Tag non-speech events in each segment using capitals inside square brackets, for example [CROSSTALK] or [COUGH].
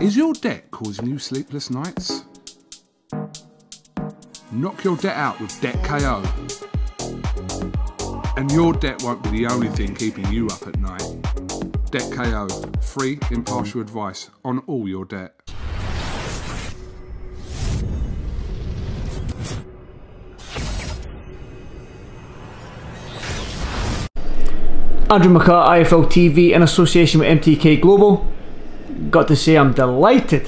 Is your debt causing you sleepless nights? Knock your debt out with Debt KO. And your debt won't be the only thing keeping you up at night. Debt KO, free, impartial advice on all your debt. Andrew McCart, IFL TV, in association with MTK Global. Got to say, I'm delighted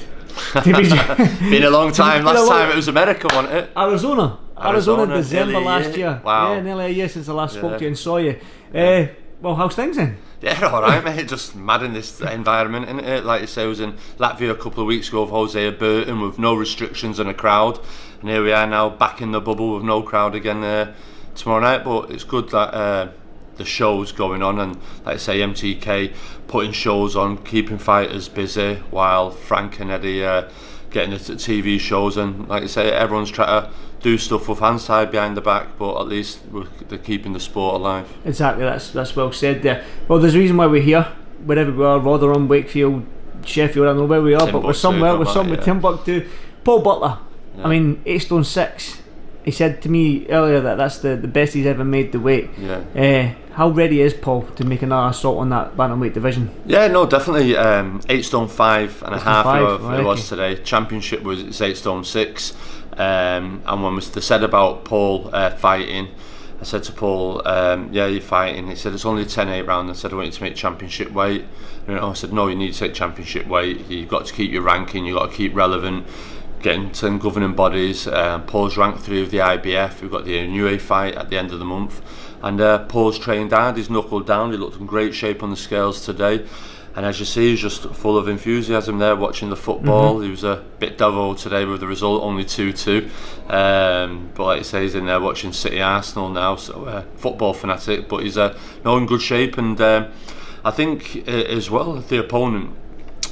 to be. [LAUGHS] Been a long time. It's [LAUGHS] been a Last long- time it was America, wasn't it? Arizona. Arizona, Arizona, December nearly last year. year. Wow. Yeah, nearly a year since I last spoke to you and saw you. Uh, well, how's things then? Yeah, all right, mate. Just mad in this environment, isn't it? Like you say, I was in Latvia a couple of weeks ago with Jose Burton with no restrictions and a crowd, and here we are now back in the bubble with no crowd again uh, tomorrow night. But it's good that uh, the show's going on, and like I say, MTK putting shows on, keeping fighters busy, while Frank and Eddie uh, getting the TV shows, and like I say, everyone's trying to do stuff with hands tied behind the back, but at least we're, they're keeping the sport alive. Exactly, that's that's well said there. Well, there's a reason why we're here, wherever we are, Rotherham, Wakefield, Sheffield, I don't know where we are, but we're somewhere, we're somewhere, yeah. Timbuktu. Paul Butler, Yeah. I mean, 8 stone 6. He said to me earlier that that's the, the best he's ever made the weight. Yeah. Uh, how ready is Paul to make another assault on that bantamweight division? Yeah, no, definitely. Um, eight stone five and Eight stone half. five, right, it was today. Championship was it's eight stone six. Um, and when was they said about Paul uh, fighting, I said to Paul, um, "Yeah, you're fighting." He said, "It's only a 10-8 round." I said, "I want you to make championship weight." And I said, "No, you need to take championship weight. You've got to keep your ranking. You've got to keep relevant." Getting to governing bodies. Um, Paul's ranked three of the IBF. We've got the Inoue fight at the end of the month, and uh, Paul's trained hard. He's knuckled down. He looked in great shape on the scales today. And as you see, he's just full of enthusiasm there watching the football. He was a bit devil today with the result, only 2 2. Um, but like you say, he's in there watching City Arsenal now, so uh, football fanatic. But he's uh, no in good shape. And um, I think uh, as well, the opponent,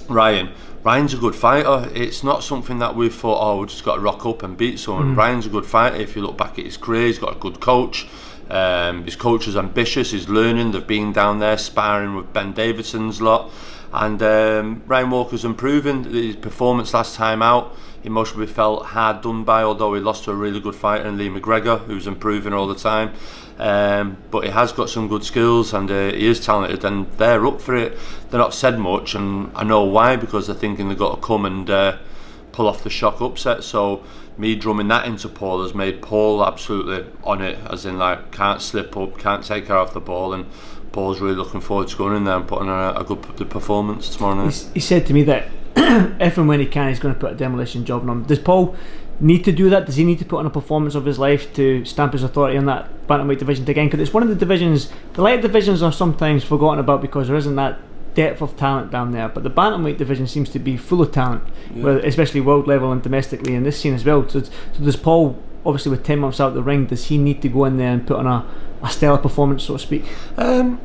Ryan. Ryan's a good fighter. It's not something that we've thought, oh, we've just got to rock up and beat someone. Ryan's a good fighter. If you look back at his career, he's got a good coach. Um, his coach is ambitious. He's learning. They've been down there sparring with Ben Davison's lot, and um, Ryan Walker's improving. His performance last time out, he mostly felt hard done by, although he lost to a really good fighter in Lee McGregor, who's improving all the time. Um, but he has got some good skills and uh, he is talented, and they're up for it. They're not said much, and I know why because they're thinking they've got to come and. Uh, pull off the shock upset. So me drumming that into Paul has made Paul absolutely on it, as in like can't slip up, can't take her off the ball, and Paul's really looking forward to going in there and putting on a, a good performance tomorrow night. He's, he said to me that [CLEARS THROAT] if and when he can, he's going to put a demolition job on him. Does Paul need to do that? Does he need to put on a performance of his life to stamp his authority on that bantamweight division again? Because it's one of the divisions. The light divisions are sometimes forgotten about because there isn't that depth of talent down there. But the bantamweight division seems to be full of talent, whether- especially world level and domestically in this scene as well. So, so does Paul? Obviously, with ten months out the ring, does he need to go in there and put on a, a stellar performance, so to speak? Um,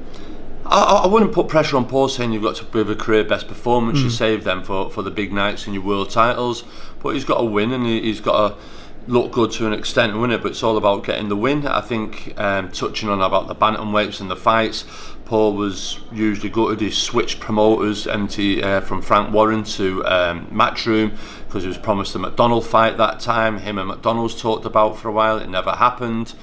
I, I wouldn't put pressure on Paul saying you've got to give a career best performance. You save them for, for the big nights and your world titles, but he's got to win and he, he's got to look good to an extent win it. But it's all about getting the win. I think um, touching on about the bantamweights and the fights, Paul was usually gutted. He switched promoters, empty uh, from Frank Warren to um, Matchroom because he was promised a McDonnell fight that time. Him and McDonnell's talked about for a while. It never happened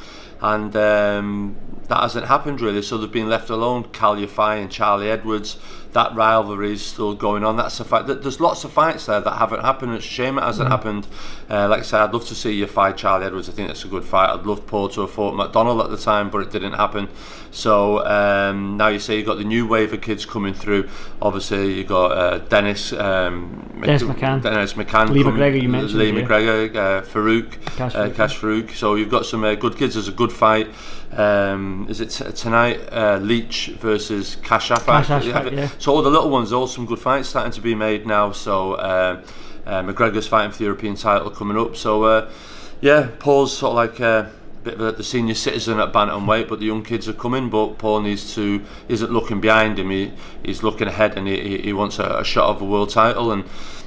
and um, that hasn't happened really. So they've been left alone. Cal and Charlie Edwards. That rivalry is still going on. That's a fact. That there's lots of fights there that haven't happened. It's a shame it hasn't happened. Uh, like I said, I'd love to see you fight Charlie Edwards. I think that's a good fight. I'd love Paul to have fought McDonnell at the time, but it didn't happen. So um, now you say you've got the new wave of kids coming through. Obviously, you've got uh, Dennis, um, Dennis McCann. Dennis McCann, Lee coming- McGregor you mentioned, Lee. McGregor, uh, Farooq, Kash uh, Farooq, Kash Farooq. So you've got some uh, good kids. There's a good fight. um, is it tonight? Uh, Leach versus Cash Cash yeah. So all the little ones, all some good fights starting to be made now. So uh, uh, McGregor's fighting for the European title coming up. So uh, yeah, Paul's sort of like a bit of a, the senior citizen at bantamweight, but the young kids are coming. But Paul needs to isn't looking behind him. He, he's looking ahead, and he, he wants a, a shot of a world title and.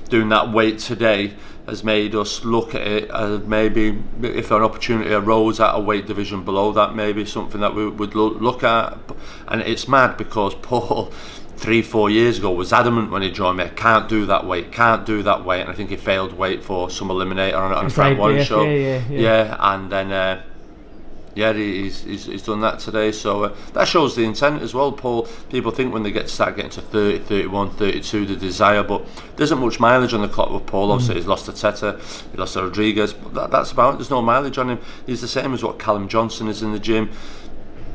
Doing that weight today has made us look at it as maybe if an opportunity arose at a weight division below that, maybe something that we would look at. And it's mad because Paul three, four years ago was adamant when he joined me. Can't do that weight, can't do that weight, and I think he failed weight for some eliminator on, on Frank Warren show. Yeah, yeah, yeah. yeah, and then. Uh, yeah, he's, he's, he's done that today. So uh, that shows the intent as well, Paul. People think when they get to start getting to 30, 31, 32, the desire, but there isn't much mileage on the clock with Paul. Obviously, mm. he's lost to Tete, he lost to Rodriguez. But that, that's about it. There's no mileage on him. He's the same as what Callum Johnson is in the gym.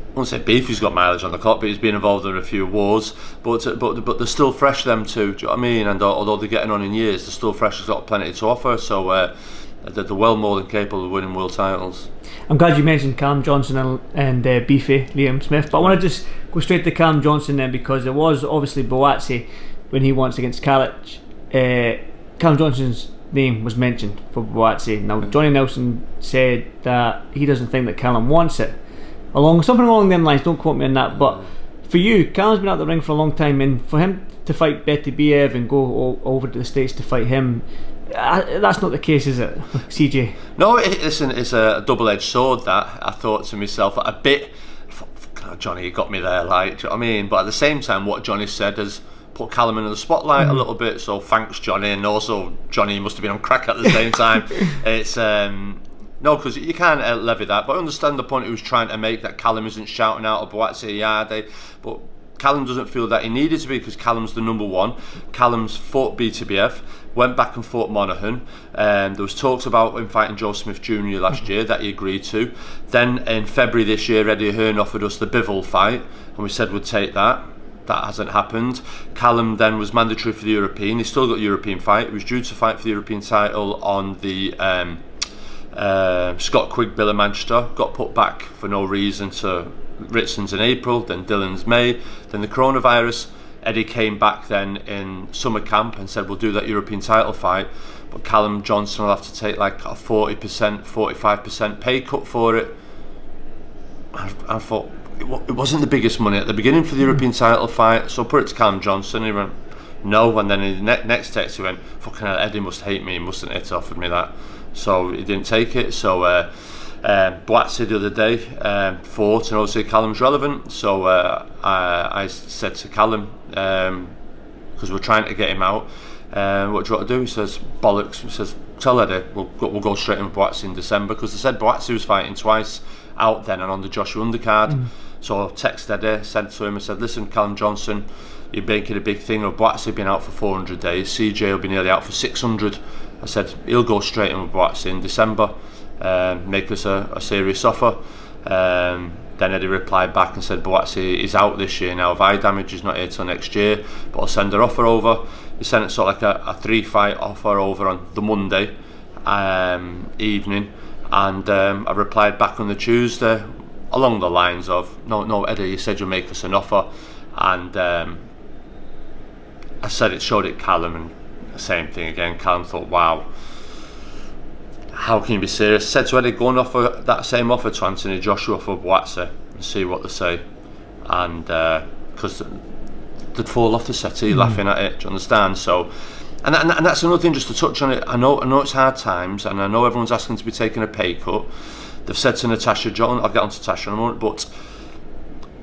I won't say Beefy's got mileage on the clock, but he's been involved in a few wars. But uh, but but they're still fresh, them too. Do you know what I mean? And although they're getting on in years, they're still fresh. They've got plenty to offer. So uh, they're, they're well more than capable of winning world titles. I'm glad you mentioned Cam Johnson and, and uh, Beefy Liam Smith, but I want to just go straight to Cam Johnson then because it was obviously Buatsi when he won against Calic. Uh, Cam Johnson's name was mentioned for Buatsi. Now Johnny Nelson said that he doesn't think that Callum wants it. Along something along them lines. Don't quote me on that, but for you, Callum's been out the ring for a long time, and for him to fight Beterbiev and go over to the states to fight him, that's not the case, is it, CJ? No, it, listen, it's a double-edged sword. That I thought to myself, a bit. Johnny, you got me there, like, do you know what I mean? But at the same time, what Johnny said has put Callum in the spotlight mm. a little bit. So thanks, Johnny, and also Johnny must have been on crack at the same time. [LAUGHS] it's um, no, because you can't uh, levy that. But I understand the point he was trying to make that Callum isn't shouting out of Buatsi Yarde, but Callum doesn't feel that he needed to be because Callum's the number one. Callum's fought Beterbiev, went back and fought Monaghan. Um, there was talks about him fighting Joe Smith Jr. last year that he agreed to. Then in February this year, Eddie Hearn offered us the Bivol fight, and we said we'd take that. That hasn't happened. Callum then was mandatory for the European. He still got a European fight. He was due to fight for the European title on the um, uh, Scott Quigg Bill of Manchester. Got put back for no reason to Ritson's in April, then Dillian's May, then the coronavirus. Eddie came back then in summer camp and said we'll do that European title fight, but Callum Johnson will have to take like a 40%, 45% pay cut for it. I, I thought it wasn't the biggest money at the beginning for the European title fight, so put it to Callum Johnson. He went, no, and then in the next text he went, fucking hell, Eddie must hate me, He mustn't it? Offered me that, so he didn't take it. So uh, um, Buatsi the other day um, fought, and obviously Callum's relevant. So uh, I, I, said to Callum, because um, we're trying to get him out, uh, what do you want to do? He says, bollocks. He says, tell Eddie, we'll go, we'll go straight in Buatsi in December, because they said Buatsi was fighting twice out then and on the Joshua undercard. Mm. So I texted Eddie, said to him, I said, listen, Callum Johnson, you're making a big thing of Buatsi being out for 400 days, CJ will be nearly out for 600. I said, he'll go straight in with Buatsi in December um, make us a, a serious offer. Um, then Eddie replied back and said, Buatsi is out this year now. Of eye damage, he's not here till next year, but I'll send an offer over. He sent it sort of like a, a three fight offer over on the Monday um, evening, and um, I replied back on the Tuesday along the lines of, No, no, Eddie, you said you'll make us an offer, and um, I said it, showed it Callum, and the same thing again. Callum thought, Wow how can you be serious? Said to Eddie, go and offer that same offer to Anthony Joshua for Buatsi and see what they say. And because uh, they'd fall off the settee mm. laughing at it, do you understand? So, and, and, and that's another thing just to touch on it. I know, I know it's hard times, and I know everyone's asking to be taking a pay cut. They've said to Natasha John, I'll get on to Natasha in a moment, but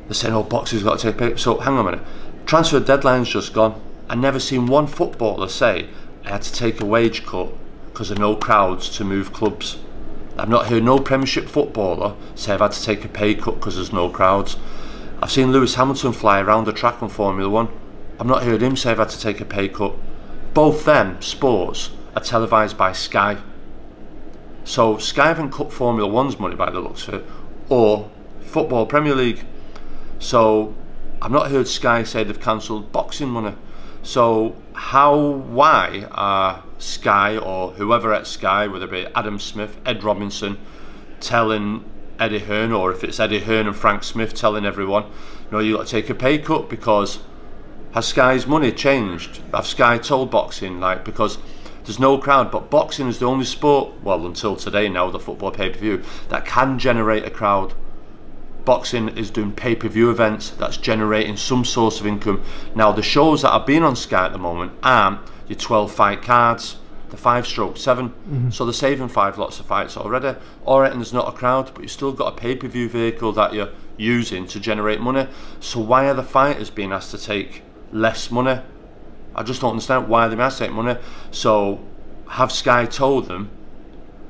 they're saying, oh, boxing's got to take a pay So, hang on a minute. Transfer deadline's just gone. I've never seen one footballer say, I had to take a wage cut because of no crowds to move clubs. I've not heard no Premiership footballer say I've had to take a pay cut because there's no crowds. I've seen Lewis Hamilton fly around the track on Formula One. I've not heard him say I've had to take a pay cut. Both them sports are televised by Sky. So Sky haven't cut Formula One's money by the looks of it, or Football Premier League. So I've not heard Sky say they've cancelled boxing money. So how, why are Sky or whoever at Sky, whether it be Adam Smith, Ed Robinson, telling Eddie Hearn, or if it's Eddie Hearn and Frank Smith telling everyone, you know, you got to take a pay cut because has Sky's money changed? Have Sky told boxing like because there's no crowd, but boxing is the only sport, well until today now, the football pay per view that can generate a crowd boxing is doing pay-per-view events that's generating some source of income. Now the shows that are being on Sky at the moment aren't your 12 fight cards, the five stroke 7 mm-hmm. so they're saving five lots of fights already. Alright, and there's not a crowd, but you've still got a pay-per-view vehicle that you're using to generate money. So why are the fighters being asked to take less money. I just don't understand why they're asked to take money. So have Sky told them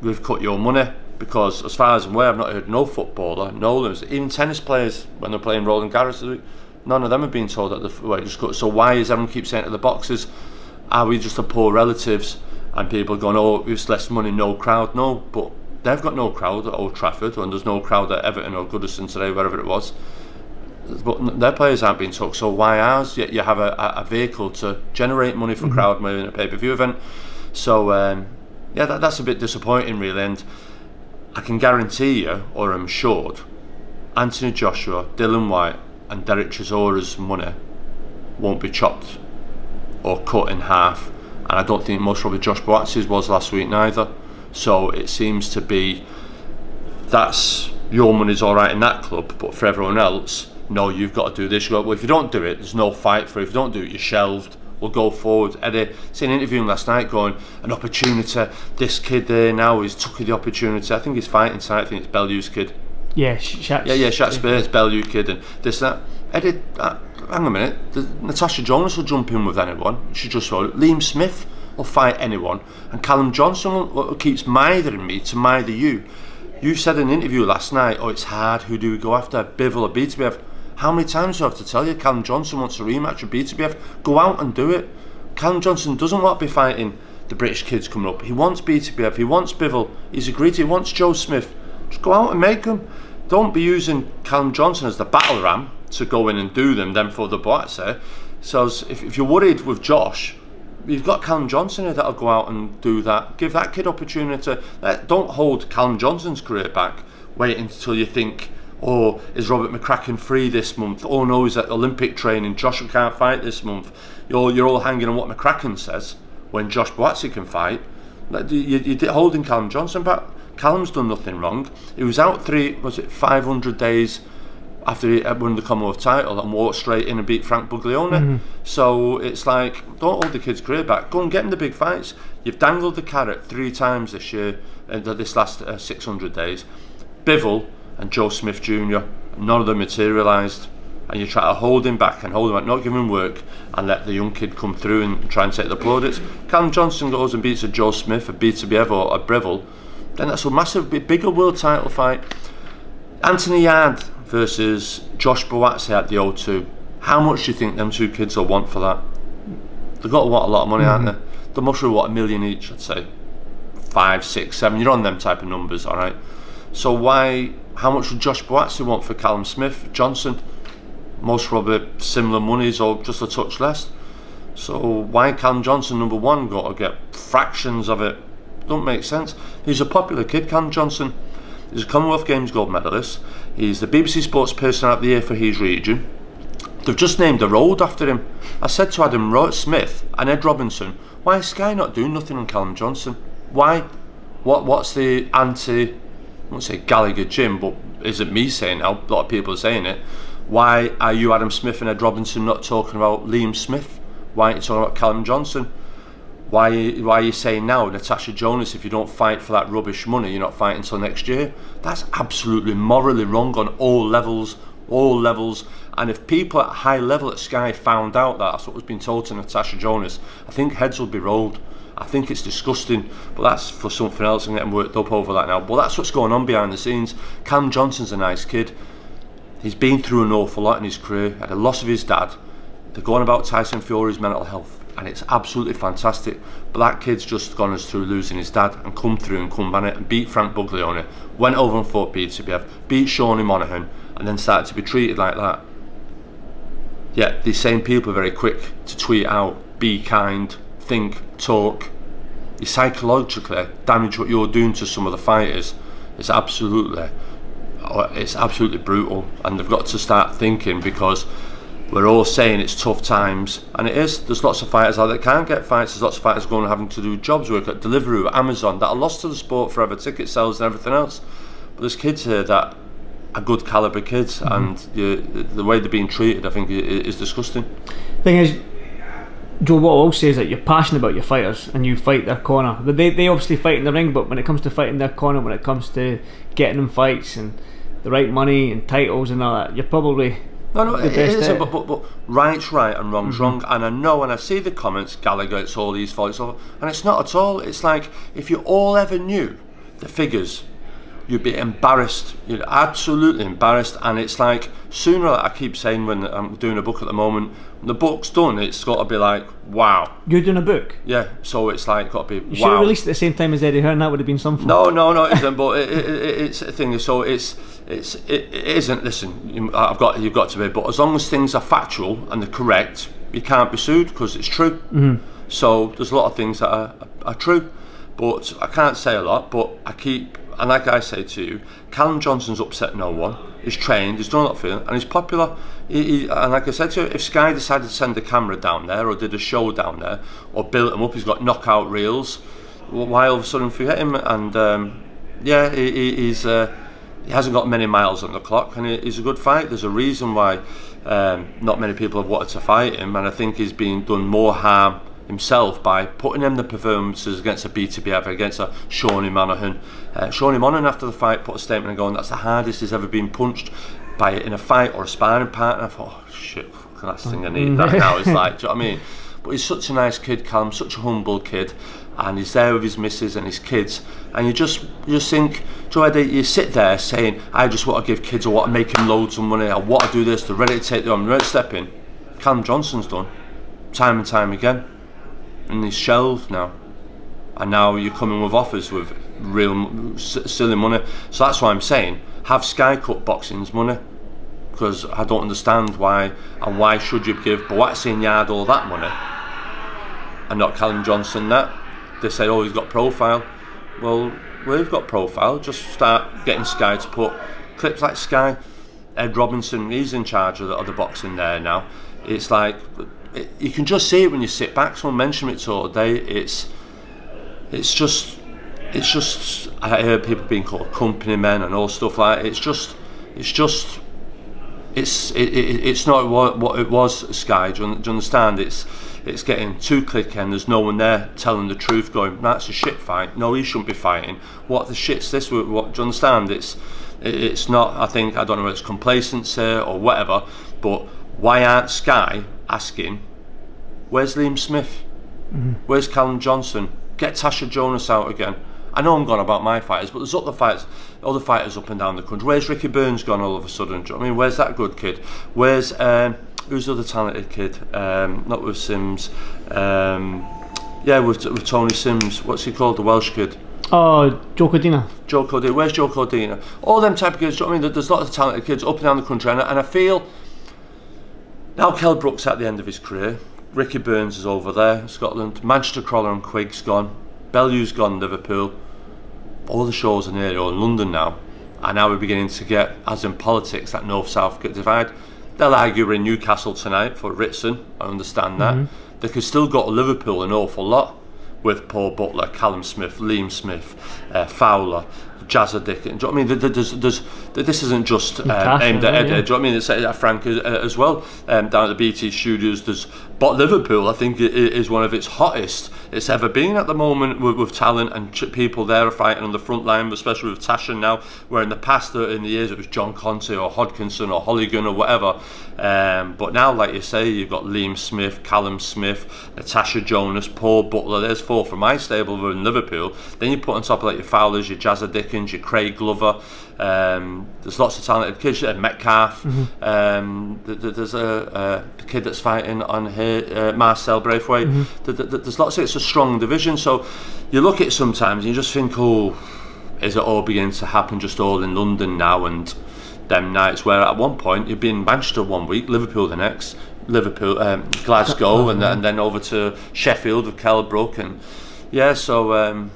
we've cut your money because as far as I'm aware, I've not heard no footballer, no even tennis players when they're playing Roland Garros, none of them have been told that the way just cut. So why is everyone keep saying to the boxers, are we just the poor relatives? And people going, oh, it's less money, no crowd. No, but they've got no crowd at Old Trafford, and there's no crowd at Everton or Goodison today, wherever it was. But their players aren't being took, so why ours? Yet you have a, a vehicle to generate money for mm-hmm. crowd money in a pay per view event. So um, yeah, that, that's a bit disappointing, really. And I can guarantee you, or I'm assured, Anthony Joshua, Dillian Whyte, and Derek Chisora's money won't be chopped or cut in half. And I don't think most probably Josh Buatsi's was last week neither. So it seems to be that's your money's all right in that club, but for everyone else, no, you've got to do this. Well, if you don't do it, there's no fight for it. If you don't do it, you're shelved. We'll go forward. Eddie, seen an interview last night going, an opportunity. This kid there now is took the opportunity. I think he's fighting tonight. I think it's Bellew's kid. Yeah, Shaq. Yeah, yeah, Shaq Spears, Bellew kid, and this that. Eddie, uh, hang a minute. The, Natasha Jonas will jump in with anyone. She just saw Liam Smith will fight anyone, and Callum Johnson will, will keeps mithering me to mither you. You said in an interview last night, oh, it's hard. Who do we go after? Bivol or Beterbiev? How many times do I have to tell you Callum Johnson wants a rematch with Beterbiev? Go out and do it. Callum Johnson doesn't want to be fighting the British kids coming up. He wants Beterbiev, he wants Bivol, he's agreed, he wants Joe Smith. Just go out and make them. Don't be using Callum Johnson as the battle ram to go in and do them, then for the Buatsi. So if, if you're worried with Josh, you've got Callum Johnson here that'll go out and do that. Give that kid opportunity. Don't hold Callum Johnson's career back. Wait until you think or is Robert McCracken free this month? Oh no, he's at Olympic training. Joshua can't fight this month. You're, you're all hanging on what McCracken says when Josh Buatsi can fight. You're holding Callum Johnson back. Callum's done nothing wrong. He was out three, was it 500 days after he won the Commonwealth title and walked straight in and beat Frank Buglioni. Mm-hmm. So it's like, don't hold the kid's career back. Go and get in the big fights. You've dangled the carrot three times this year, uh, this last uh, 600 days. Bivol and Joe Smith Jr. None of them materialised. And you try to hold him back and hold him back, not give him work, and let the young kid come through and try and take the plaudits. Callum Johnson goes and beats a Joe Smith, a Beterbiev or a Breville, then that's a massive, bigger world title fight. Anthony Yarde versus Josh Buatsi at the O2. How much do you think them two kids will want for that? They've got to want a lot of money, mm-hmm. aren't they? They must be what a million each, I'd say. Five, six, seven. You're on them type of numbers, all right. So why? How much would Josh Buatsi want for Callum Smith, Johnson? Most probably similar monies or just a touch less. So why Callum Johnson number one got to get fractions of it? Don't make sense. He's a popular kid, Callum Johnson. He's a Commonwealth Games gold medalist. He's the BBC Sports Person of the Year for his region. They've just named a road after him. I said to Adam Smith and Ed Robinson, why is Sky not doing nothing on Callum Johnson? Why? What? What's the anti? I won't say Gallagher gym, but is it me saying now? A lot of people are saying it. Why are you Adam Smith and Ed Robinson not talking about Liam Smith? Why aren't you talking about Callum Johnson? Why, why are you saying now, Natasha Jonas, if you don't fight for that rubbish money, you're not fighting until next year? That's absolutely morally wrong on all levels, all levels. And if people at high level at Sky found out that that's what was being told to Natasha Jonas, I think heads would be rolled. I think it's disgusting, but that's for something else. I'm getting worked up over that now. But that's what's going on behind the scenes. Cam Johnson's a nice kid. He's been through an awful lot in his career. Had a loss of his dad. They're going about Tyson Fury's mental health and it's absolutely fantastic. But that kid's just gone us through losing his dad and come through and come back and beat Frank Buglioni, went over and fought Beterbiev, beat Sean Monaghan, and then started to be treated like that. Yet these same people are very quick to tweet out, be kind, think, talk. You psychologically damage what you're doing to some of the fighters. It's absolutely, it's absolutely brutal, and they've got to start thinking because we're all saying it's tough times, and it is. There's lots of fighters out there that can't get fights. There's lots of fighters going and having to do jobs, work at Deliveroo, Amazon, that are lost to the sport forever, ticket sales and everything else. But there's kids here that are good caliber kids, mm-hmm. and you, the way they're being treated, I think, is disgusting. Thing is, Joe, what I says that you're passionate about your fighters and you fight their corner. But they, they obviously fight in the ring, but when it comes to fighting their corner, when it comes to getting them fights and the right money and titles and all that, you're probably No, no, best isn't. But, but, but right's right and wrong's Mm-hmm. wrong. And I know when I see the comments, Gallagher, it's all these. It's and it's not at all. It's like if you all ever knew the figures, you'd be embarrassed. You'd absolutely embarrassed. And it's like sooner. I keep saying when I'm doing a book at the moment, the book's done, it's got to be like wow. You're doing a book. Yeah. So it's like got to be You should have released it at the same time as Eddie Hearn. That would have been something. No, no, no, it [LAUGHS] isn't. But it, it, it, it's a thing. So it's it's it, it isn't. Listen, you, I've got you've got to be. But as long as things are factual and they're correct, you can't be sued because it's true. Mm-hmm. So there's a lot of things that are, are true, but I can't say a lot. But I keep and like I say to you, Callum Johnson's upset no one. He's trained. He's done a lot for and he's popular. He, and like I said if Sky decided to send a camera down there or did a show down there or built him up, he's got knockout reels. Why all of a sudden forget him? And um, yeah, he, he, he's uh, he hasn't got many miles on the clock, and he, he's a good fight. There's a reason why um, not many people have wanted to fight him, and I think he's been done more harm himself by putting in the performances against a Beterbiev, against a Shawnee Monaghan. Uh, Shawnee Monaghan after the fight put a statement and going, "That's the hardest he's ever been punched by in a fight or a sparring partner." I thought, oh, "Shit, fucking last thing I need that now." It's like, do you know what I mean? But he's such a nice kid, Callum, such a humble kid, and he's there with his missus and his kids. And you just you just think, Joe Eddie, you sit there saying, I just want to give kids, I want to make them loads of money, I want to do this, they're ready to take them, ready to step in. Cam Johnson's done, time and time again. And he's shelved now. And now you're coming with offers with real silly money. So that's why I'm saying, have Sky cut boxing's money because I don't understand why and why should you give Buatsi Yarde all that money and not Callum Johnson that? They say oh he's got profile. Well we've got profile. Just start getting Sky to put clips like Sky Ed Robinson he's in charge of the, of the boxing there now. It's like it, you can just see it when you sit back. Someone mentioned it all day. It's it's just it's just I hear people being called company men and all stuff like that. it's just it's just it's it, it, it's not what, what it was Sky. Do you, do you understand? It's it's getting too click and there's no one there telling the truth going that's a shit fight. No he shouldn't be fighting. What the shit's this what do you understand? It's it, it's not I think I don't know whether it's complacency or whatever but why aren't Sky asking where's Liam Smith? Mm-hmm. Where's Callum Johnson? Get Tasha Jonas out again I know I'm gone about my fighters, but there's other fighters, other fighters up and down the country. Where's Ricky Burns gone all of a sudden? Do you know I mean, where's that good kid? Where's um, who's the other talented kid? Um, not with Sims. Um, yeah, with, with Tony Sims. What's he called? The Welsh kid. Oh, Joe Cordina. Joe Cordina. Where's Joe Cordina? All them type of kids. Do you know what I mean? There's lots of talented kids up and down the country, and, I- and I feel now Kell Brook's at the end of his career. Ricky Burns is over there, Scotland. Manchester Crolla and Quigg's gone. Bellew's gone, Liverpool. All the shows are nearly all in London now. And now we're beginning to get, as in politics, that north-south divide. They'll argue we're in Newcastle tonight for Ritson. I understand that. They could still go to Liverpool an awful lot with Paul Butler, Callum Smith, Liam Smith, uh, Fowler, Jazza Dickens. Do you know what I mean? There- There's, there's, this isn't just um, aimed at Ed. yeah. Do you know what I mean? It's uh, Frank as, uh, as well um, down at the BT Studios. There's, but Liverpool, I think, is one of its hottest it's ever been at the moment with, with talent and ch- people there are fighting on the front line, especially with Tasha now. Where in the past, uh, in the years, it was John Conteh or Hodkinson or Holligan or whatever. Um, but now, like you say, you've got Liam Smith, Callum Smith, Natasha Jonas, Paul Butler. There's four from my stable in Liverpool. Then you put on top of like your Fowlers, your Jazza Dickens, your Craig Glover. Um, there's lots of talented kids. Uh, Metcalf. Um, th- th- there's a, a kid that's fighting on here, uh, Marcel Braithwaite. Th- th- th- there's lots of it's a strong division. So you look at it sometimes and you just think, oh, is it all beginning to happen just all in London now and them nights where at one point you'd be in Manchester one week, Liverpool the next, Liverpool, um, Glasgow, and, and then over to Sheffield with Kell Brook and yeah, so um,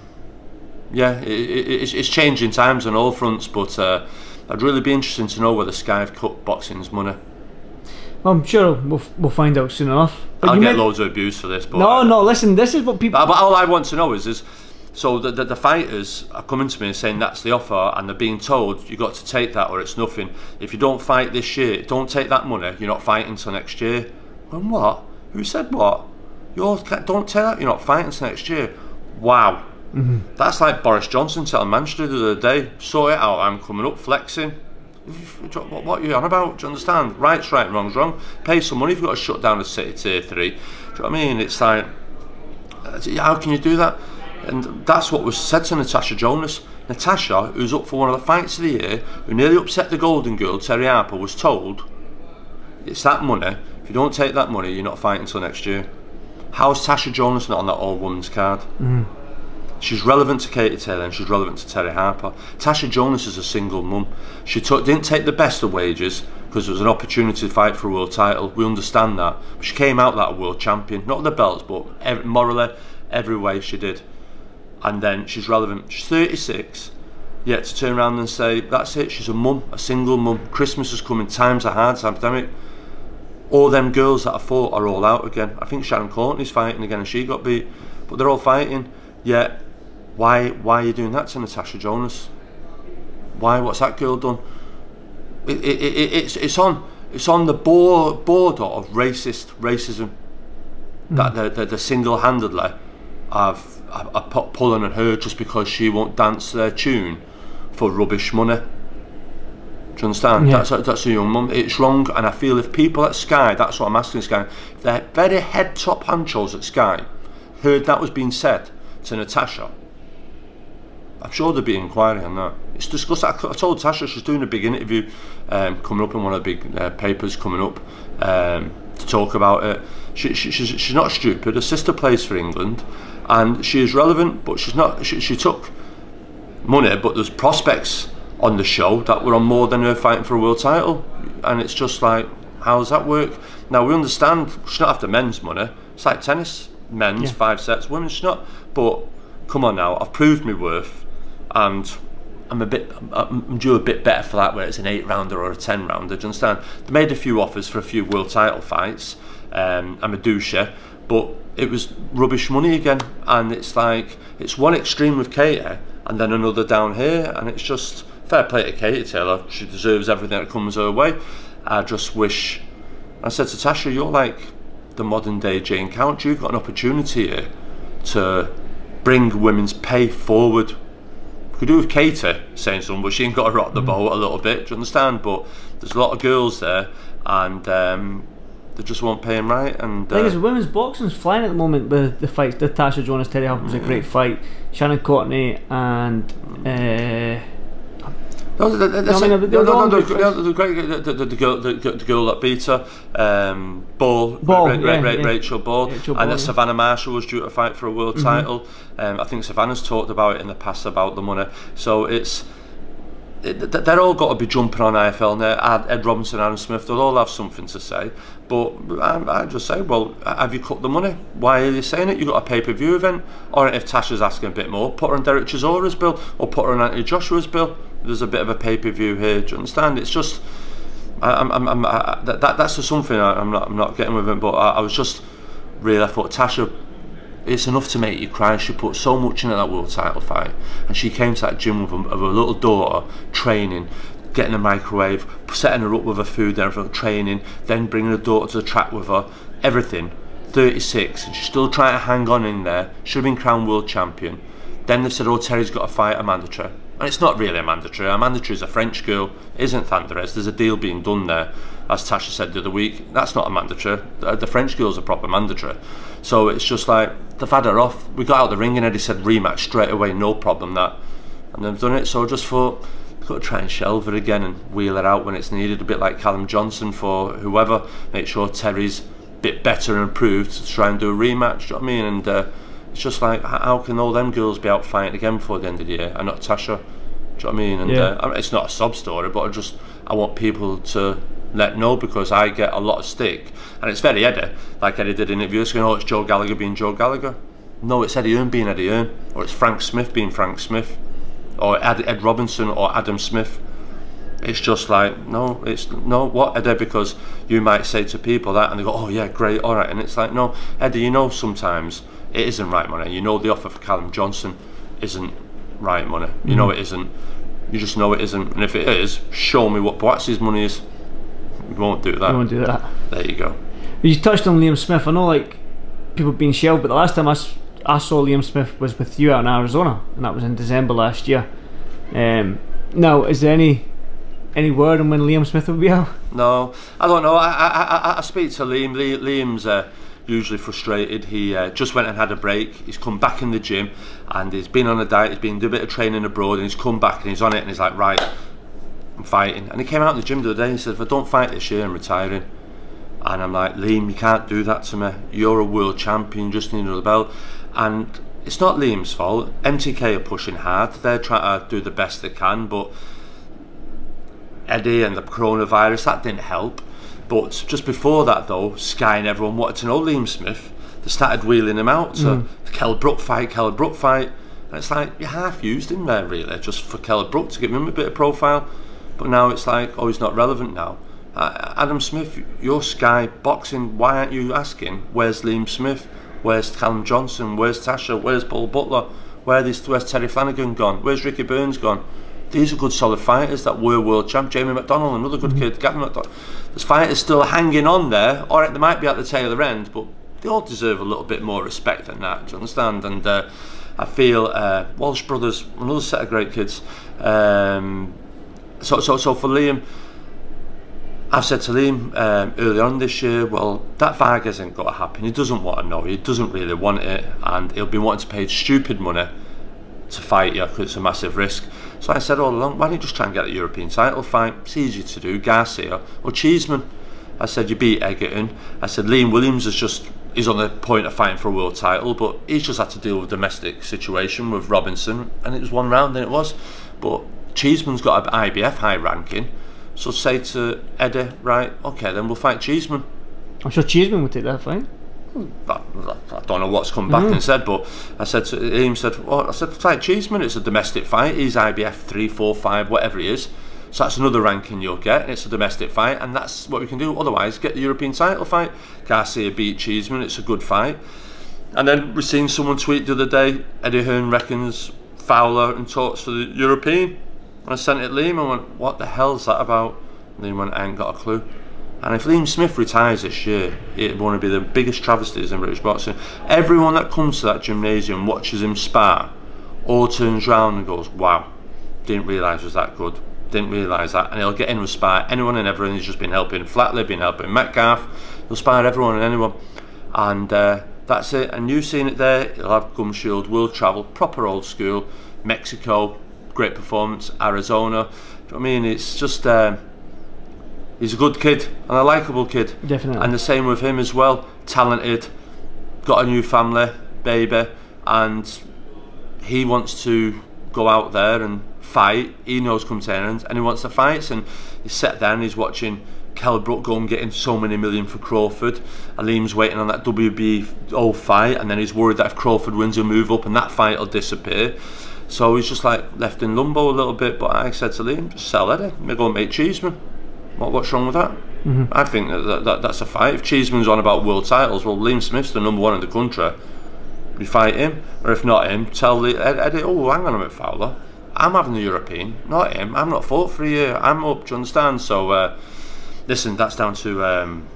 yeah, it, it, it's, it's changing times on all fronts, but uh, I'd really be interested to know where the Sky have cut boxing's money. I'm sure we'll, we'll find out soon enough. But I'll you get meant- loads of abuse for this, but No, no, listen, this is what people. But, but all I want to know is, is so the, the, the fighters are coming to me and saying that's the offer, and they're being told you've got to take that or it's nothing. If you don't fight this year, don't take that money. You're not fighting till next year. And what? Who said what? You're don't take that. You're not fighting till next year. Wow. Mm-hmm. That's like Boris Johnson telling Manchester the other day, sort it out. I'm coming up flexing. What, are you on about? Do you understand? Right's right, wrong's wrong. Pay some money if you've got to shut down a city tier three. Do you know what I mean? It's like, uh, how can you do that? And that's what was said to Natasha Jonas. Natasha, who's up for one of the fights of the year, who nearly upset the Golden Girl, Terri Harper, was told, it's that money. If you don't take that money, you're not fighting until next year. How's Tasha Jonas not on that all women's card? Mm. She's relevant to Katie Taylor and she's relevant to Terri Harper. Tasha Jonas is a single mum. She took, didn't take the best of wages because it was an opportunity to fight for a world title. We understand that. But she came out that world champion, not the belts, but every, morally, every way she did. And then she's relevant. She's 36. Yet to turn around and say, that's it, she's a mum, a single mum. Christmas is coming, times are hard, pandemic. All them girls that I fought are all out again. I think Shannon Courtenay's fighting again and she got beat. But they're all fighting. Yet why why are you doing that to Natasha Jonas? Why? What's that girl done? It, it, it, it's it's on it's on the border of racist racism mm. that the, the, the single-handedly have, have, have put pulling on her just because she won't dance their tune for rubbish money. Do you understand? Yeah. That's, that's a young mum. It's wrong, and I feel if people at Sky, that's what I'm asking Sky, the very head top honchos at Sky heard that was being said to Natasha, I'm sure there'll be inquiry on that. It's discussed. I, I told Tasha she's doing a big interview um, coming up in one of the big uh, papers coming up um, to talk about it. She, she, she's, she's not stupid. Her sister plays for England, and she is relevant. But she's not. She, she took money, but there's prospects on the show that were on more than her fighting for a world title, and it's just like, how does that work? Now we understand she's not after men's money. It's like tennis, men's yeah. five sets, women's not. But come on now, I've proved my worth and I'm a bit, I'm due a bit better for that, where it's an eight rounder or a ten rounder. Do you understand? They made a few offers for a few world title fights. Um, I'm a doucher, but it was rubbish money again, and it's like it's one extreme with Katie, and then another down here, and it's just fair play to Katie Taylor. She deserves everything that comes her way. I just wish. I said to Tasha, "You're like the modern day Jane Couch. You've got an opportunity here to bring women's pay forward could do with Katie saying something, but she ain't got to rock the mm. boat a little bit. Do you understand? But there's a lot of girls there, and um, they just won't pay him right. And uh, I think it's women's boxing's flying at the moment with the fights. The Tasha Jonas Terri Harper was a great fight. Shannon Courtenay and. Uh, no, the, no, no, no, the, the, great, the, the, the, girl, the, the girl that beat her, um, Ball, Ball Ra- Ra- Ra- yeah. Rachel Ball, Rachel and that yeah. Savannah Marshall was due to fight for a world Mhm. title. Um, I think Savannah's talked about it in the past about the money. So it's it, they're all got to be jumping on IFL now. Ed, Ed Robinson, Aaron Smith, they'll all have something to say. But I, I just say, well, have you cut the money? Why are you saying it? You've got a pay per view event, or if Tasha's asking a bit more, put her on Derek Chisora's bill, or put her on Anthony Joshua's bill. There's a bit of a pay per view here. Do you understand? It's just. I, I'm, I'm, I'm, I, that, that, that's just something I, I'm not, I'm not getting with him. But I, I was just really, I thought Tasha it's enough to make you cry. She put so much into that world title fight, and she came to that gym with, a, little daughter training, getting a microwave, setting her up with her food, and everything, training, then bringing her daughter to the track with her, everything. 36, and she's still trying to hang on in there. Should have been crowned world champion. Then they said, "Oh, Terri's got to fight Amanda Trey." And it's not really a mandatory. Amanda mandatory is a French girl, isn't Thanderz. There's a deal being done there, as Tasha said the other week. That's not a mandatory. The, the French girl's a proper mandatory. So it's just like they've had her off. We got out the ring and Eddie said rematch straight away, no problem that. And they've done it. So I just thought got to try and shelve her again and wheel her out when it's needed. A bit like Callum Johnson for whoever. Make sure Terri's a bit better and improved to try and do a rematch. Do you know what I mean? And uh, it's just like how can all them girls be out fighting again before the end of the year and not Tasha? Do you know what I mean? And Yeah. uh, I mean, it's not a sob story, but I just I want people to let know because I get a lot of stick, and it's very Eddie. Like Eddie did in interviews, going, "Oh, it's Joe Gallagher being Joe Gallagher." No, it's Eddie Earn being Eddie Earn, or it's Frank Smith being Frank Smith, or Ed, Ed Robinson or Adam Smith. It's just like no, it's no what Eddie because you might say to people that and they go, "Oh yeah, great, all right," and it's like no, Eddie, you know sometimes it isn't right money. You know the offer for Callum Johnson isn't right money. You know it isn't. You just know it isn't. And if it is, show me what Buatsi's money is. We won't do that. I won't do that. There you go. You touched on Liam Smith. I know, like people being shelled, but the last time I, s- I saw Liam Smith was with you out in Arizona, and that was in December last year. Um, now, is there any any word on when Liam Smith will be out? No, I don't know. I I, I, I speak to Liam. Liam's uh, usually frustrated. He uh, just went and had a break. He's come back in the gym and he's been on a diet. He's been doing a bit of training abroad and he's come back and he's on it and he's like, right, I'm fighting. And he came out in the gym the other day and he said, if I don't fight this year, I'm retiring. And I'm like, Liam, you can't do that to me. You're a world champion, just need another belt. And it's not Liam's fault. MTK are pushing hard. They're trying to do the best they can, but Eddie and the coronavirus, that didn't help. But just before that, though, Sky and everyone wanted to know Liam Smith. They started wheeling him out to mm. the Kell Brook fight, Kell Brook fight. And it's like, you half used him there, really, just for Kell Brook to give him a bit of profile. But now it's like, oh, he's not relevant now. Uh, Adam Smith, your Sky boxing, why aren't you asking, where's Liam Smith? Where's Callum Johnson? Where's Tasha? Where's Paul Butler? Where is, where's Terry Flanagan gone? Where's Ricky Burns gone? These are good solid fighters that were world champ. Jamie McDonnell, another good mm-hmm. kid. Gavin McDonnell. There's fighters still hanging on there. All right, they might be at the tail end, but they all deserve a little bit more respect than that. Do you understand? And uh, I feel uh, Walsh brothers, another set of great kids. Um, so, so, so for Liam, I've said to Liam um, early on this year, well, that Varg isn't going to happen. He doesn't want to know. He doesn't really want it, and he'll be wanting to pay stupid money to fight you because it's a massive risk. So I said all along, why don't you just try and get a European title fight? It's easy to do. Garcia or Cheeseman. I said you beat Eggington. I said Liam Williams is just he's on the point of fighting for a world title, but he's just had to deal with a domestic situation with Robinson, and it was one round, and it was. But Cheeseman's got an IBF high ranking so say to Eddie, right, okay, then we'll fight Cheeseman. I'm sure Cheeseman would take that fight. I, I don't know what's come back mm. and said, but I said to him, said, well, I said, fight Cheeseman, it's a domestic fight. He's IBF 3, 4, 5, whatever he is. So that's another ranking you'll get, and it's a domestic fight, and that's what we can do. Otherwise, get the European title fight. Garcia beat Cheeseman, it's a good fight. And then we've seen someone tweet the other day, Eddie Hearn reckons Fowler and talks for the European. And I sent it to Liam and I went, what the hell's that about? And Liam went, I ain't got a clue. And if Liam Smith retires this year, it will be the biggest travesties in British boxing. Everyone that comes to that gymnasium watches him spar, all turns round and goes, wow, didn't realise was that good. Didn't realise that. And he'll get in with spar anyone and everyone. He's just been helping Flatley, been helping Metcalf. He'll spar everyone and anyone. And uh, that's it. And you've seen it there. He'll have Gum Shield, world travel, proper old school, Mexico, great performance. Arizona. Do you know I mean? It's just uh, he's a good kid and a likable kid. Definitely. And the same with him as well. Talented, got a new family, baby, and he wants to go out there and fight. He knows come to end, and he wants to fight. And he's sat there and he's watching. Kell Brook going getting so many million for Crawford. Aleem's waiting on that WBO fight, and then he's worried that if Crawford wins, he'll move up and that fight will disappear. So he's just like left in limbo a little bit. But I said to Liam, just sell Eddie. We're going to make Cheeseman. What, what's wrong with that? Mm-hmm. I think that, that, that, that's a fight. If Cheeseman's on about world titles, well, Liam Smith's the number one in the country. We fight him, or if not him, tell the Eddie, oh, hang on a minute, Fowler. I'm having the European, not him. I'm not fought for a year. I'm up. Do you understand? So, uh, listen, that's down to. Um,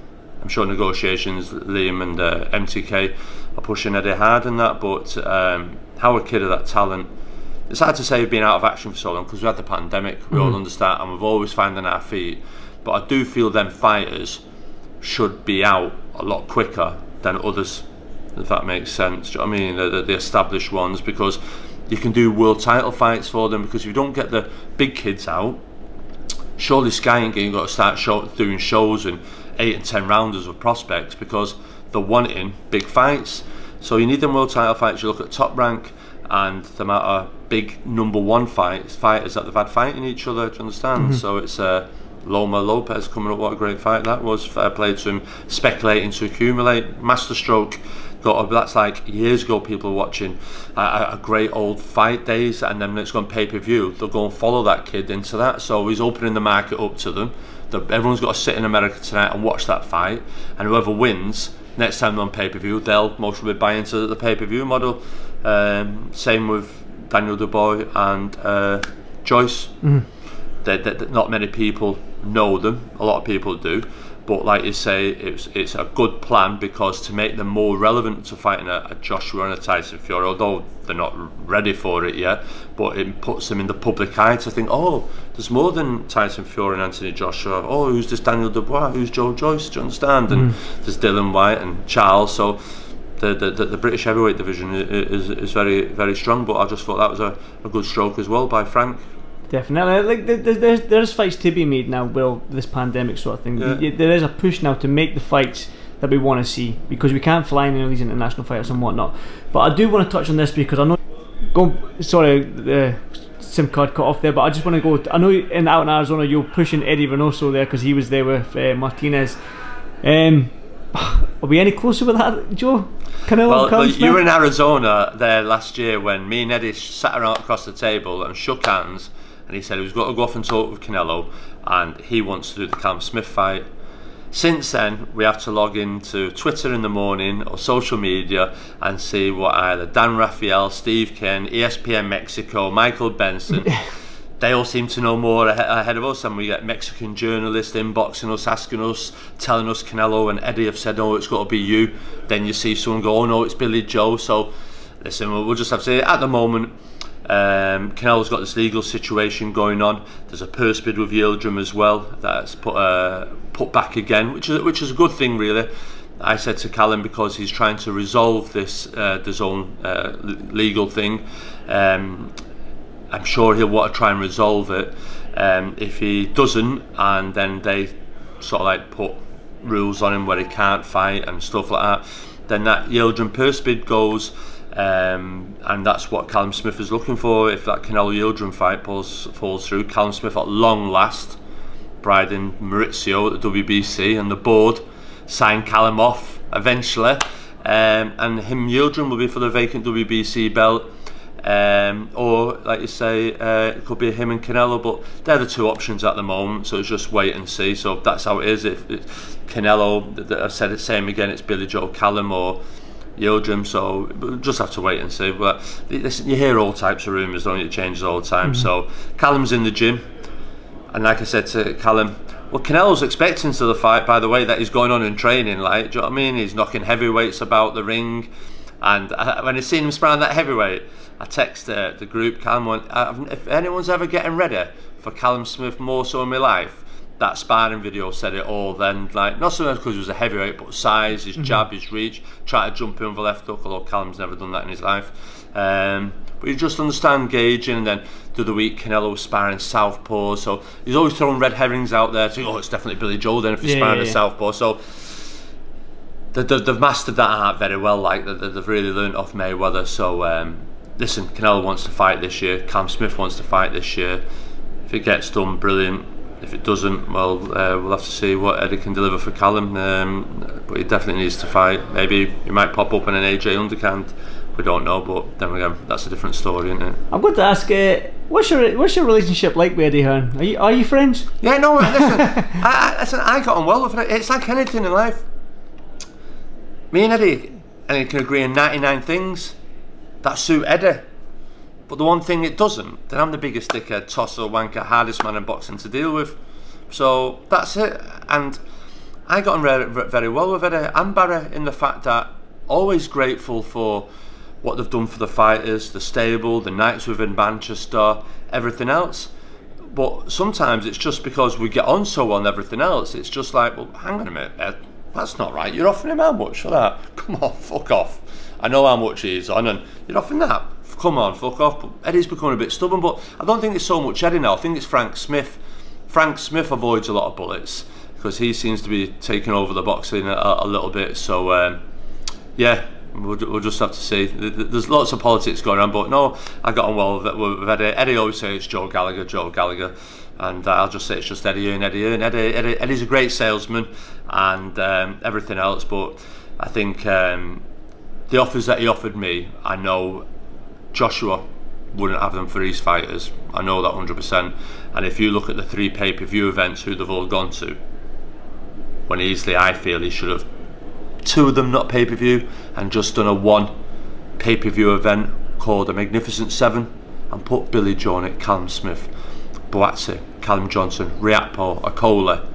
I'm sure negotiations. Liam and uh, MTK are pushing Eddie hard in that, but um, how a kid of that talent it's hard to say we've been out of action for so long because we had the pandemic, we mm. all understand, and we've always finding our feet. But I do feel them fighters should be out a lot quicker than others, if that makes sense. Do you know what I mean? The, the, the established ones, because you can do world title fights for them. Because if you don't get the big kids out, surely Sky ain't going to start show, doing shows and eight and ten rounders of prospects because they're wanting big fights. So you need them world title fights. You look at top rank and the amount of big number one fights fighters that they've had fighting each other. Do you understand? Mm-hmm. So it's uh, Loma Lopez coming up. What a great fight that was! Fair play to him. Speculating to accumulate masterstroke. Got that's like years ago. People were watching a, a great old fight days, and then it's gone pay per view. They'll go and follow that kid into that. So he's opening the market up to them. The, everyone's got to sit in America tonight and watch that fight, and whoever wins next time on pay per view, they'll most probably buy into the pay per view model. Um, same with Daniel Dubois and uh, Joyce. Mm. That, that, not many people know them. A lot of people do, But like you say, it's it's a good plan because to make them more relevant to fighting a, a Joshua and a Tyson Fury, although they're not ready for it yet, but it puts them in the public eye to think, oh, there's more than Tyson Fury and Anthony Joshua. Oh, who's this Daniel Dubois? Who's Joe Joyce? Do you understand? And hmm. there's Dillian Whyte and Charles. So the, the, the, British heavyweight division i- i- is, is very very strong. But I just thought that was a, a good stroke as well by Frank. Definitely, like there- there- there's there's fights to be made now. Well, this pandemic sort of thing, Yeah. There is a push now to make the fights that we want to see because we can't fly any of these international fighters and whatnot. But I do want to touch on this because I know. Go, sorry, the SIM card cut off there, but I just want to go. I know in out in Arizona you're pushing Eddie Reynoso there because he was there with uh, Martinez. Um, [SIGHS] are we any closer with that, Joe? Canelo, well, you were in Arizona there last year when me and Eddie sat around across the table and shook hands, and he said he was going to go off and talk with Canelo, and he wants to do the Callum Smith fight. Since then, we have to log into Twitter in the morning or social media and see what either Dan Raphael, Steve Kim, ESPN Mexico, Michael Benson. [LAUGHS] They all seem to know more ahead of us, and we get Mexican journalists inboxing us, asking us, telling us Canelo and Eddie have said, "Oh, it's got to be you." Then you see someone go, "Oh no, it's Billy Joe." So, listen, we'll we'll just have to say at the moment, um, Canelo's got this legal situation going on. There's a purse bid with Yildirim as well that's put uh, put back again, which is which is a good thing, really. I said to Callum because he's trying to resolve this uh, DAZN uh, legal thing. Um, I'm sure he'll want to try and resolve it. Um, if he doesn't, and then they sort of like put rules on him where he can't fight and stuff like that, then that Yildirim purse bid goes. Um, and that's what Callum Smith is looking for. If that Canelo Yildirim fight falls, falls through, Callum Smith at long last, Bryden Maurizio at the WBC, and the board sign Callum off eventually. Um, and him Yildirim will be for the vacant WBC belt. Um, or, like you say, uh, it could be him and Canelo, but they're the two options at the moment. So it's just wait and see. So that's how it is. If it's Canelo, I said it same again. It's Billy Joe Callum or Yildirim. So we'll just have to wait and see. But listen, you hear all types of rumours, don't you? It changes all the time. So Callum's in the gym, and like I said to Callum, well, Canelo's expecting to the fight. By the way, that he's going on in training. Like, do you know what I mean? He's knocking heavyweights about the ring, and I, when I seen him sparring that heavyweight, I text uh, the group. Callum went, if anyone's ever getting ready for Callum Smith more so in my life, that sparring video said it all. Then, like, not so much because he was a heavyweight, but size, his jab, his reach, try to jump in with a left hook. Although Callum's never done that in his life. Um, but you just understand gauging, and then the other week Canelo was sparring southpaw, so he's always throwing red herrings out there. So, oh, it's definitely Billy Joe then if he's Yeah, sparring yeah, a yeah. southpaw. So they, they, they've mastered that art very well. Like they, they- they've really learned off Mayweather. So um, listen, Canelo wants to fight this year. Cam Smith wants to fight this year. If it gets done, brilliant. If it doesn't, well, uh, we'll have to see what Eddie can deliver for Callum. Um, but he definitely needs to fight. Maybe he might pop up in an AJ undercard. We don't know, but then again, that's a different story, isn't it? I'm going to ask, uh, what's your what's your relationship like with Eddie Hearn? Are you are you friends? Yeah, no, listen, [LAUGHS] I, I, listen, I got on well with it. It's like anything in life. Me and Eddie, and he can agree on 99 things that suit Eddie. But the one thing it doesn't, then I'm the biggest dickhead, tosser, wanker, hardest man in boxing to deal with. So that's it. And I got on very well with Eddie and in the fact that always grateful for what they've done for the fighters, the stable, the nights within Manchester, everything else. But sometimes it's just because we get on so well and everything else. It's just like, well, hang on a minute, Ed, that's not right. You're offering him how much for that? [LAUGHS] Come on, fuck off. I know how much he's on, and you're offering that. Come on, fuck off. Eddie's becoming a bit stubborn, but I don't think it's so much Eddie now. I think it's Frank Smith. Frank Smith avoids a lot of bullets because he seems to be taking over the boxing a, a little bit. So um, yeah, we'll, we'll just have to see. Th- th- There's lots of politics going on, but no, I got on well with, with Eddie. Eddie always says it's Joe Gallagher, Joe Gallagher, and uh, I'll just say it's just Eddie and Eddie and Eddie, Eddie. Eddie's a great salesman and um, everything else, but I think um, the offers that he offered me, I know Joshua wouldn't have them for his fighters. I know that 100%. And if you look at the three pay per view events, who they've all gone to, when easily I feel he should have two of them not pay per view and just done a one pay per view event called a Magnificent Seven and put Billy Joe on it, Callum Smith, Buatsi, Callum Johnson, Riakporhe, Okolie,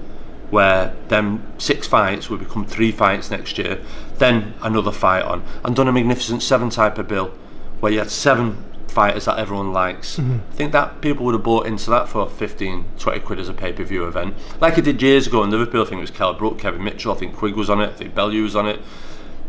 where them six fights will become three fights next year, then another fight on, and done a magnificent seven type of bill, where you had seven fighters that everyone likes. Mm-hmm. I think that people would have bought into that for 15, 20 quid as a pay per view event, like it did years ago in Liverpool. I think it was Kell Brook, Kevin Mitchell, I think Quigg was on it, I think Bellew was on it.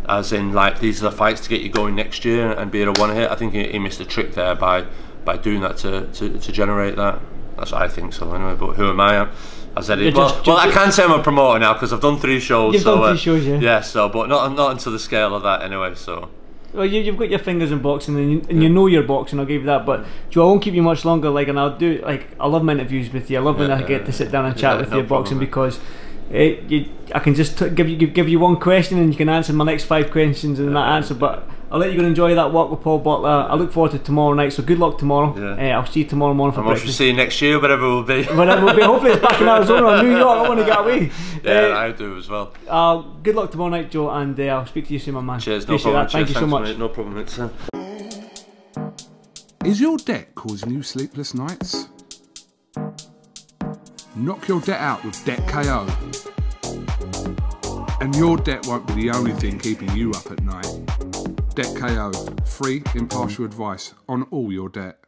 As in, like these are the fights to get you going next year and be to one hit. I think he, he missed a trick there by by doing that to, to, to generate that. That's what I think so anyway. But who am I? I said it. Well, just- well, I can't say I'm a promoter now because I've done three shows. You've so, done three uh, shows, yeah. Yeah. So, but not not into the scale of that anyway. So. Well, you, you've got your fingers in boxing, and you, and you know your boxing. I'll give you that. But Joe, I won't keep you much longer. Like, and I'll do like I love my interviews with you. I love when I Yeah, get to sit down and chat with no you boxing mate. because it, you, I can just t- give you give, give you one question and you can answer my next five questions and that answer. But I'll let you go and enjoy that walk with Paul Butler. I look forward to tomorrow night. So good luck tomorrow. Yeah. Uh, I'll see you tomorrow morning for I'm off to breakfast. see you next year, whatever it will be. [LAUGHS] Whatever it will be. Hopefully it's back in Arizona or New York. I want to get away. [LAUGHS] yeah, Uh, I do as well. uh, good luck tomorrow night, Joe, and uh, I'll speak to you soon, my man. Cheers, no problem. that. Thank Cheers, you so much. mate, No problem. It's, [LAUGHS] uh, Is your debt causing you sleepless nights? Knock your debt out with Debt KO. And your debt won't be the only thing keeping you up at night. Debt KO, free, impartial advice on all your debt.